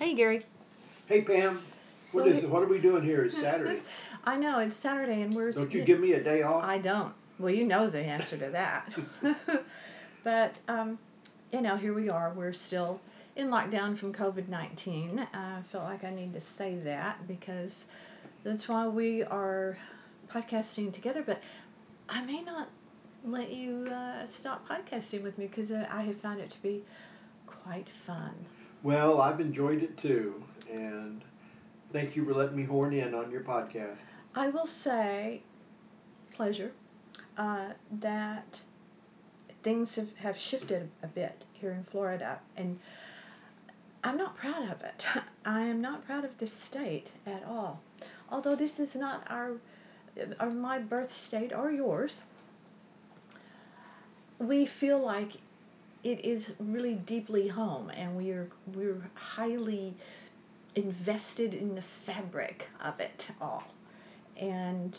Hey, Gary. Hey, Pam. What is it? What are we doing here? It's Saturday. I know it's Saturday and we're. Don't you give me a day off? I don't. Well, you know the answer to that. but um, you know, here we are. We're still in lockdown from COVID nineteen. I felt like I need to say that because that's why we are podcasting together. But I may not let you uh, stop podcasting with me because uh, I have found it to be quite fun. Well, I've enjoyed it too, and thank you for letting me horn in on your podcast. I will say, pleasure, uh, that things have, have shifted a bit here in Florida, and I'm not proud of it. I am not proud of this state at all. Although this is not our, or my birth state or yours, we feel like it is really deeply home, and we're we're highly invested in the fabric of it all. And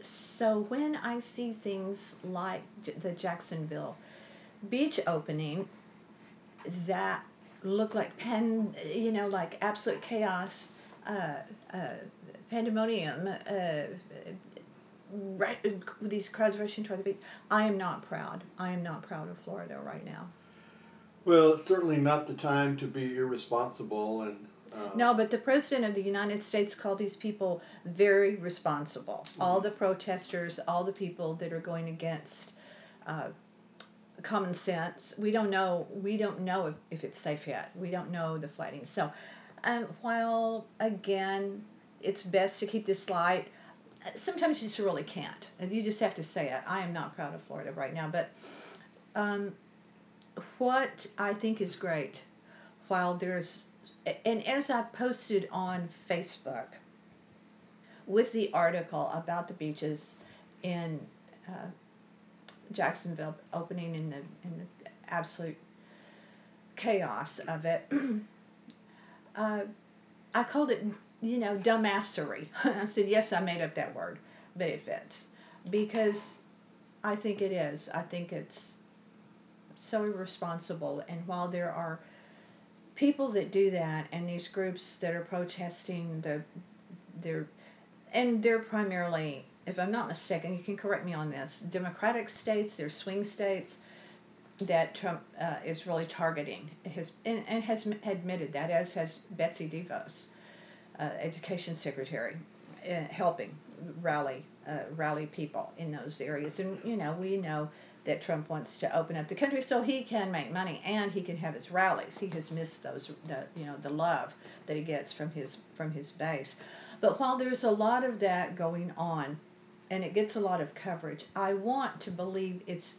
so when I see things like the Jacksonville beach opening that look like pen, you know, like absolute chaos, uh, uh, pandemonium, uh, these crowds rushing toward the beach, I am not proud. I am not proud of Florida right now. Well, it's certainly not the time to be irresponsible and. Uh, No, but the president of the United States called these people very responsible. All the protesters, all the people that are going against uh, common sense. We don't know. We don't know if, if it's safe yet. We don't know the flooding. So, um, while again, it's best to keep this light. Sometimes you just really can't, and you just have to say it. I am not proud of Florida right now, but um, what I think is great, while there's and as I posted on Facebook with the article about the beaches in uh, Jacksonville opening in the in the absolute chaos of it, uh, I called it you know dumbassery. I said yes, I made up that word, but it fits because I think it is. I think it's so irresponsible, and while there are people that do that and these groups that are protesting the they're and they're primarily if i'm not mistaken you can correct me on this democratic states they're swing states that trump uh, is really targeting his and, and has admitted that as has betsy devos education secretary uh, helping rally uh, rally people in those areas and you know we know that Trump wants to open up the country so he can make money and he can have his rallies. He has missed those the you know the love that he gets from his from his base. But while there's a lot of that going on and it gets a lot of coverage, I want to believe it's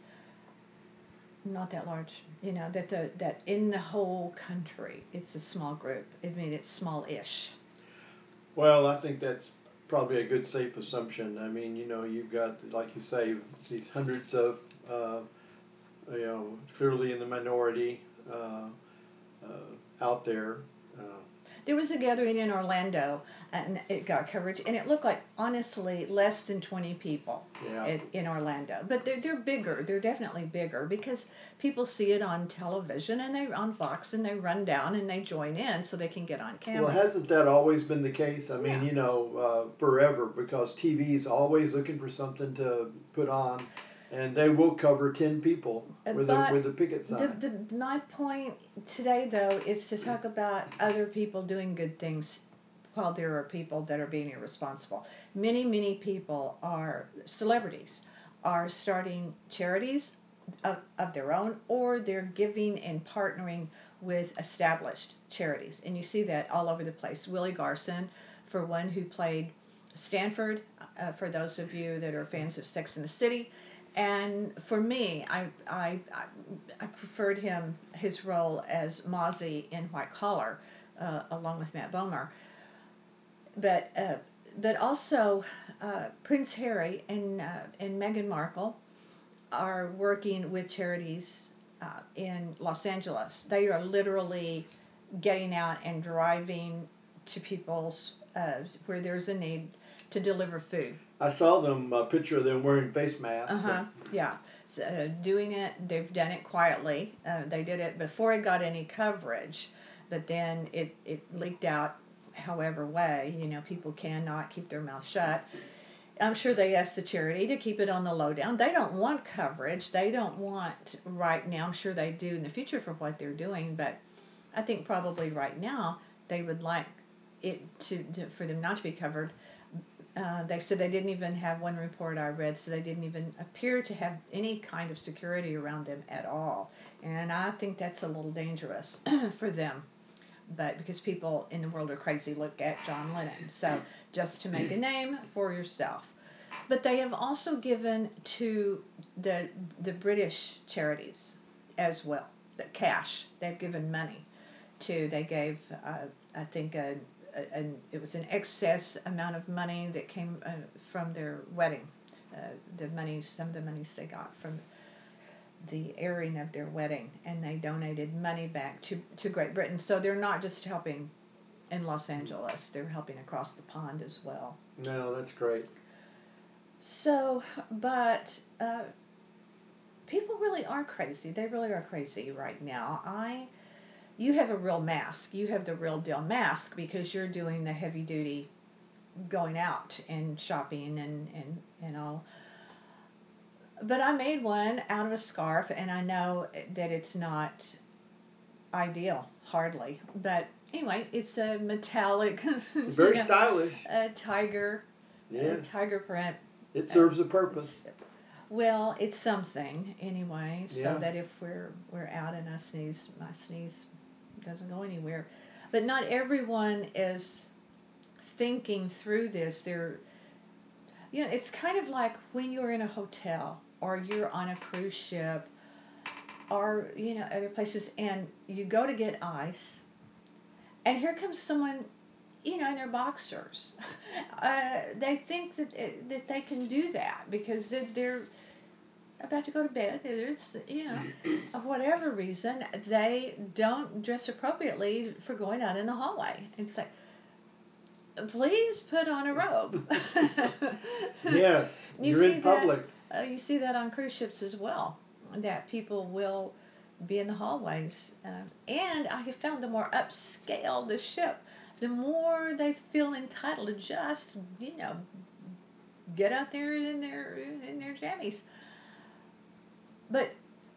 not that large, you know, that the that in the whole country it's a small group. I mean it's small-ish. Well, I think that's probably a good safe assumption. I mean, you know, you've got like you say these hundreds of uh, you know, clearly in the minority uh, uh, out there. Uh, there was a gathering in Orlando, and it got coverage, and it looked like honestly less than 20 people yeah. in, in Orlando. But they're they're bigger. They're definitely bigger because people see it on television and they on Fox and they run down and they join in so they can get on camera. Well, hasn't that always been the case? I mean, Yeah. you know, uh, forever because TV is always looking for something to put on. And they will cover ten people with a with a picket sign. The, the, my point today, though, is to talk about other people doing good things while there are people that are being irresponsible. Many, many people are celebrities, are starting charities of, of their own, or they're giving and partnering with established charities. And you see that all over the place. Willie Garson, for one, who played Stanford, uh, for those of you that are fans of Sex in the City. And for me, I, I, I, preferred him, his role as Mozzie in White Collar, uh, along with Matt Bomer. But, uh, but also, uh, Prince Harry and, uh, and Meghan Markle are working with charities uh, in Los Angeles. They are literally getting out and driving to people's uh, where there's a need to deliver food. I saw them a picture of them wearing face masks. Uh huh. Yeah. So, uh, doing it, they've done it quietly. Uh, they did it before it got any coverage. but then it, it leaked out however way. You know, people cannot keep their mouth shut. I'm sure they asked the charity to keep it on the lowdown. They don't want coverage. They don't want right now. I'm sure they do in the future for what they're doing, but I think probably right now they would like it to, to for them not to be covered. Uh, they said they didn't even have one report I read, so they didn't even appear to have any kind of security around them at all. And I think that's a little dangerous for them. But because people in the world are crazy, look at John Lennon. So just to make a name for yourself. But they have also given to the the British charities as well. The cash they've given money to. They gave uh, I think a and it was an excess amount of money that came uh, from their wedding. Uh, the money, some of the monies they got from the airing of their wedding, and they donated money back to, to Great Britain. So they're not just helping in Los Angeles, they're helping across the pond as well. No, that's great. So, but uh, people really are crazy. They really are crazy right now. I you have a real mask. You have the real deal mask because you're doing the heavy duty going out and shopping and, and, and all. But I made one out of a scarf and I know that it's not ideal, hardly. But anyway, it's a metallic. It's very know, stylish. A tiger. Yeah. tiger print. It serves a purpose. Well, it's something anyway, so yeah. that if we're we're out and I sneeze, my sneeze doesn't go anywhere. But not everyone is thinking through this. They're, you know, it's kind of like when you're in a hotel or you're on a cruise ship or, you know, other places and you go to get ice and here comes someone you know, in their boxers. Uh, they think that that they can do that because they're, they're about to go to bed, it's you know, of whatever reason, they don't dress appropriately for going out in the hallway. It's like, please put on a robe. yes, you are in public. That, uh, you see that on cruise ships as well. That people will be in the hallways, uh, and I have found the more upscale the ship, the more they feel entitled to just you know get out there in their in their jammies. But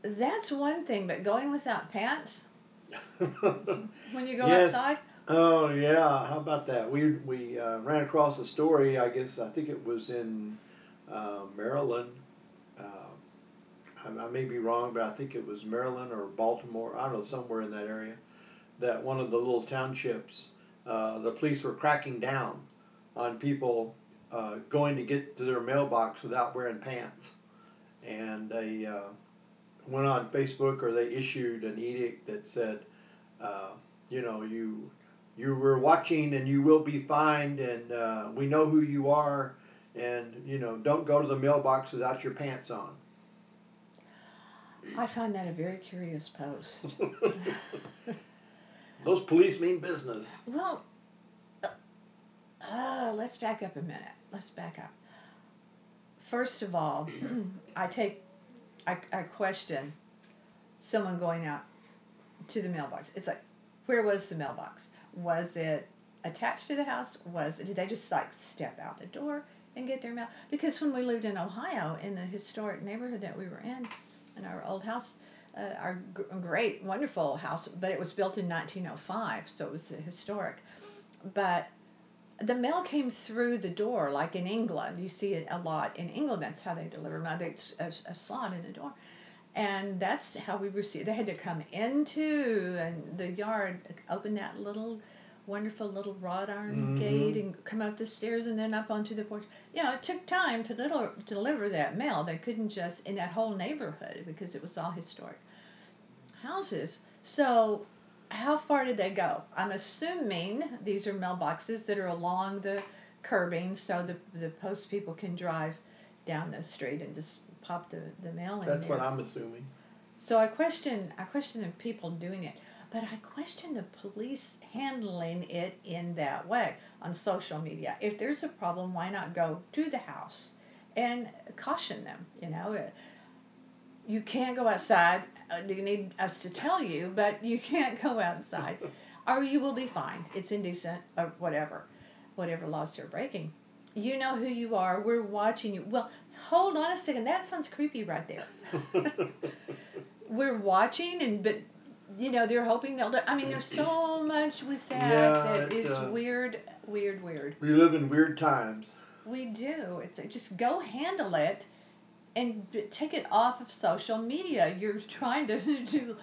that's one thing. But going without pants when you go yes. outside. Oh yeah, how about that? We we uh, ran across a story. I guess I think it was in uh, Maryland. I, I, may be wrong, but I think it was Maryland or Baltimore. I don't know, somewhere in that area. That one of the little townships, uh, the police were cracking down on people uh, going to get to their mailbox without wearing pants, and they uh, went on Facebook or they issued an edict that said, uh, you know, you you were watching and you will be fined, and uh, we know who you are, and you know, don't go to the mailbox without your pants on. I find that a very curious post. Those police mean business. Well, uh, uh, let's back up a minute. Let's back up. First of all, I take I, I question someone going out to the mailbox. It's like, where was the mailbox? Was it attached to the house? Was did they just like step out the door and get their mail? Because when we lived in Ohio, in the historic neighborhood that we were in, in our old house, uh, our g- great, wonderful house, but it was built in 1905, so it was historic. But the mail came through the door, like in England. You see it a lot in England. That's how they deliver mail. It's a, a slot in the door, and that's how we received. They had to come into and the yard, open that little wonderful little wrought iron mm-hmm. gate and come up the stairs and then up onto the porch. You know, it took time to little deliver that mail. They couldn't just in that whole neighborhood because it was all historic houses. So how far did they go? I'm assuming these are mailboxes that are along the curbing so the, the post people can drive down the street and just pop the, the mail in there. That's there. what I'm assuming. So I question I question the people doing it, but I question the police handling it in that way on social media. If there's a problem, why not go to the house and caution them? You know, you can't go outside. Uh, do you need us to tell you? But you can't go outside. or you will be fined. It's indecent or whatever, whatever laws they're breaking. You know who you are. We're watching you. Well, hold on a second. That sounds creepy right there. We're watching, and but you know they're hoping they'll. I mean, there's so much with that Yeah, that is uh, weird, weird, weird. we live in weird times. We do. It's just go handle it and take it off of social media. You're trying to do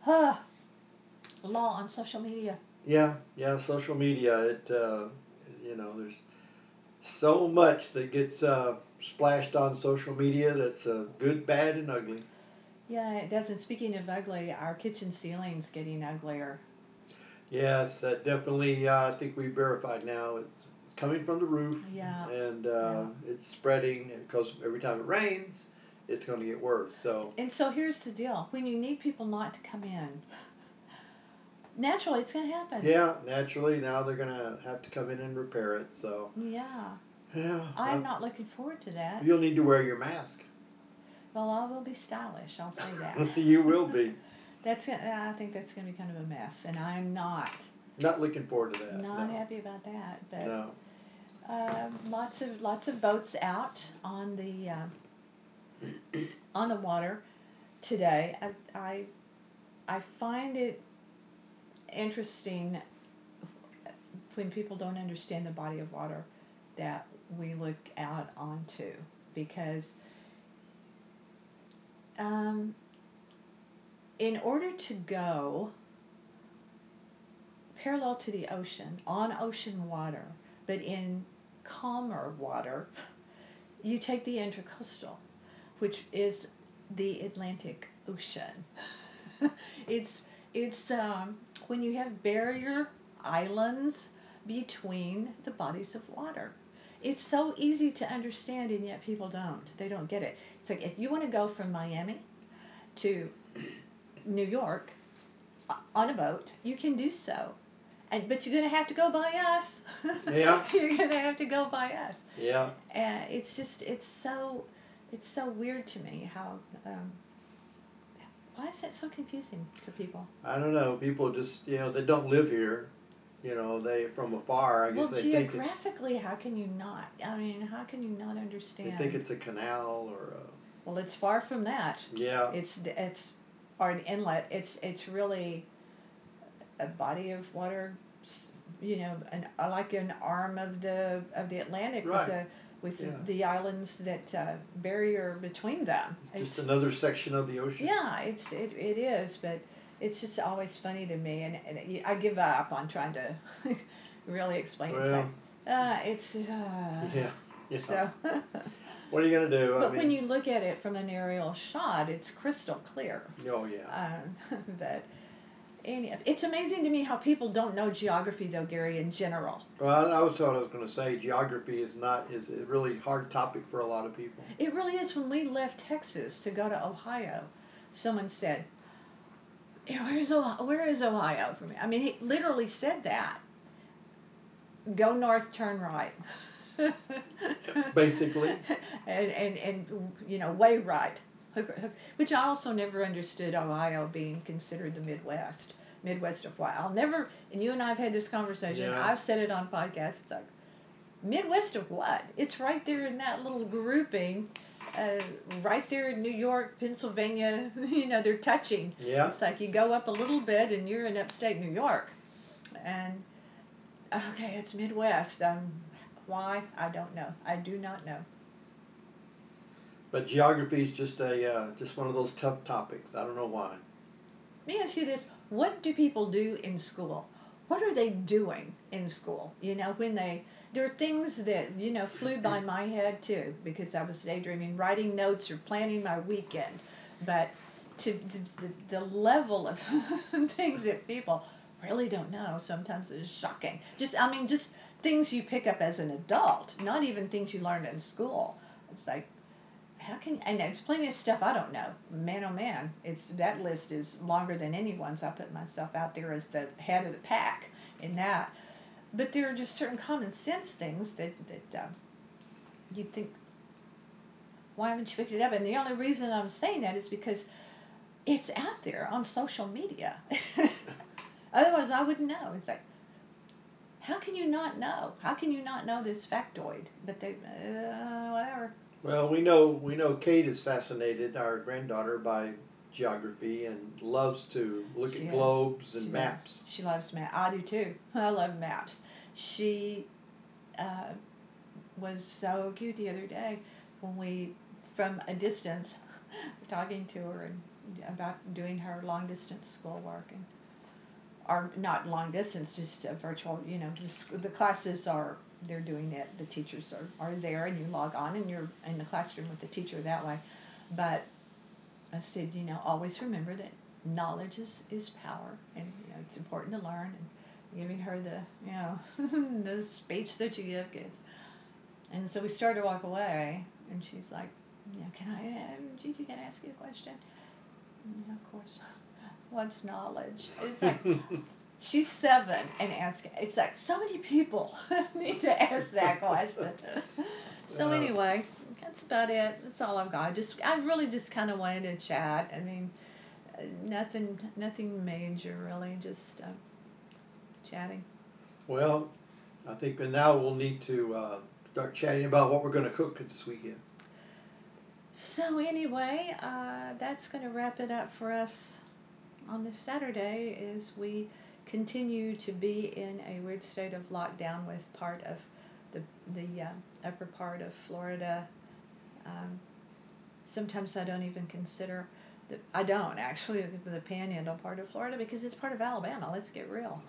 huh, law on social media. Yeah, yeah, social media. It, uh, you know, there's so much that gets uh, splashed on social media that's uh, good, bad, and ugly. Yeah, it doesn't. Speaking of ugly, our kitchen ceiling's getting uglier. Yes, that definitely. Uh, I think we verified now. It's coming from the roof, Yeah. and uh, it's spreading. Because every time it rains, it's going to get worse. So And so here's the deal: when you need people not to come in, naturally it's going to happen. yeah, naturally now they're going to have to come in and repair it. So Yeah. yeah, I'm uh, not looking forward to that. You'll need to wear your mask. Well, I will be stylish. I'll say that. you will be. That's. I think that's going to be kind of a mess, and I'm not Not looking forward to that. not no. happy about that. But No. uh, lots of lots of boats out on the uh, on the water today. I, I I find it interesting when people don't understand the body of water that we look out onto because um, in order to go parallel to the ocean on ocean water but in calmer water you take the intercoastal which is the Atlantic Ocean. It's it's um, when you have barrier islands between the bodies of water it's so easy to understand and yet people don't they don't get it it's like if you want to go from Miami to New York uh, on a boat you can do so and but you're going to have to go by us Yeah. you're going to have to go by us Yeah. and it's just it's so it's so weird to me how um, why is that so confusing to people I don't know. People just you know they don't live here. You know they from afar. I guess well they think it's geographically how can you not i mean how can you not understand they think it's a canal or a, well it's far from that yeah. it's it's or an inlet it's it's really a body of water you know an like an arm of the of the atlantic Right. with the with Yeah. the islands that uh, barrier between them Just It's- another section of the ocean. Yeah, it's it, it is, but it's just always funny to me, and, and it, I give up on trying to really explain it. It's Well, uh, it's uh, yeah. Yeah. so. what are you gonna do? I but mean, when you look at it from an aerial shot, it's crystal clear. oh yeah. Um, but any, it's amazing to me how people don't know geography, though, Gary, in general. Well, I was what I was going to say. Geography is not is a really hard topic for a lot of people. It really is. When we left Texas to go to Ohio, someone said, "Yeah, "Where's Ohio? Where is Ohio for me?" I mean, he literally said that. Go north, turn right. Basically. and, and and you know, way right. Which I also never understood Ohio being considered the Midwest. Midwest of what? I'll never. And you and I've had this conversation. Yeah. I've said it on podcasts. It's like Midwest of what? It's right there in that little grouping, uh, right there in New York, Pennsylvania. You know, they're touching. Yeah. It's like you go up a little bit and you're in upstate New York. And okay, it's Midwest. Um, why? I don't know. I do not know. But geography is just a uh, just one of those tough topics. I don't know why. Let me ask you this: What do people do in school? What are they doing in school? You know, when they there are things that you know flew by my head too because I was daydreaming, writing notes or planning my weekend. But to the, the, the level of things that people really don't know sometimes is shocking. Just I mean, just things you pick up as an adult, not even things you learned in school. It's like how can and there's plenty of stuff I don't know. Man oh man, it's that list is longer than anyone's. I put myself out there as the head of the pack in that. But there are just certain common sense things that that um, you think, why haven't you picked it up? And the only reason I'm saying that is because it's out there on social media. Otherwise, I wouldn't know. It's like, how can you not know? How can you not know this factoid? But they, uh, whatever. Well, we know we know Kate is fascinated, our granddaughter, by geography and loves to look She at is. globes and She maps. Loves, she loves maps. I do too. I love maps. She uh, was so cute the other day when we, from a distance, talking to her and about doing her long distance schoolwork and or not long distance, just a virtual. You know, the, the classes are they're doing it. The teachers are, are there, and you log on, and you're in the classroom with the teacher that way. But I said, you know, always remember that knowledge is, is power, and you know, it's important to learn. And giving her the, you know, the speech that you give kids. And so we started to walk away, and she's like, you know, can I, uh, Gigi, can I ask you a question? Yeah, of course. What's knowledge? It's like she's seven and ask. It's like so many people need to ask that question. so anyway, that's about it. That's all I've got. I just I really just kind of wanted to chat. I mean, nothing nothing major really. Just uh, chatting. Well, I think that now we'll need to uh, start chatting about what we're going to cook this weekend. So anyway, uh, that's going to wrap it up for us on this Saturday as we continue to be in a weird state of lockdown with part of the the uh, upper part of Florida. Um, sometimes I don't even consider the I don't actually the Panhandle part of Florida because it's part of Alabama. Let's get real.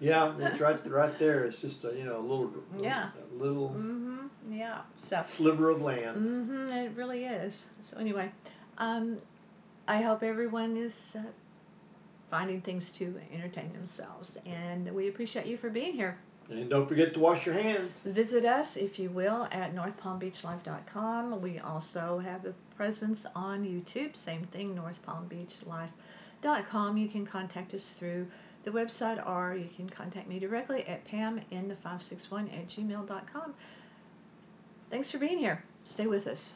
Yeah, it's right right there. It's just a you know a little Yeah. a little Mhm. Yeah. So. sliver of land. Mm-hmm, it really is. So anyway, um, I hope everyone is uh, finding things to entertain themselves, and we appreciate you for being here. And don't forget to wash your hands. Visit us, if you will, at northpalmbeachlife.com. We also have a presence on YouTube. Same thing, northpalmbeachlife.com. You can contact us through the website, or you can contact me directly at pamn561 at gmail.com. Thanks for being here. Stay with us.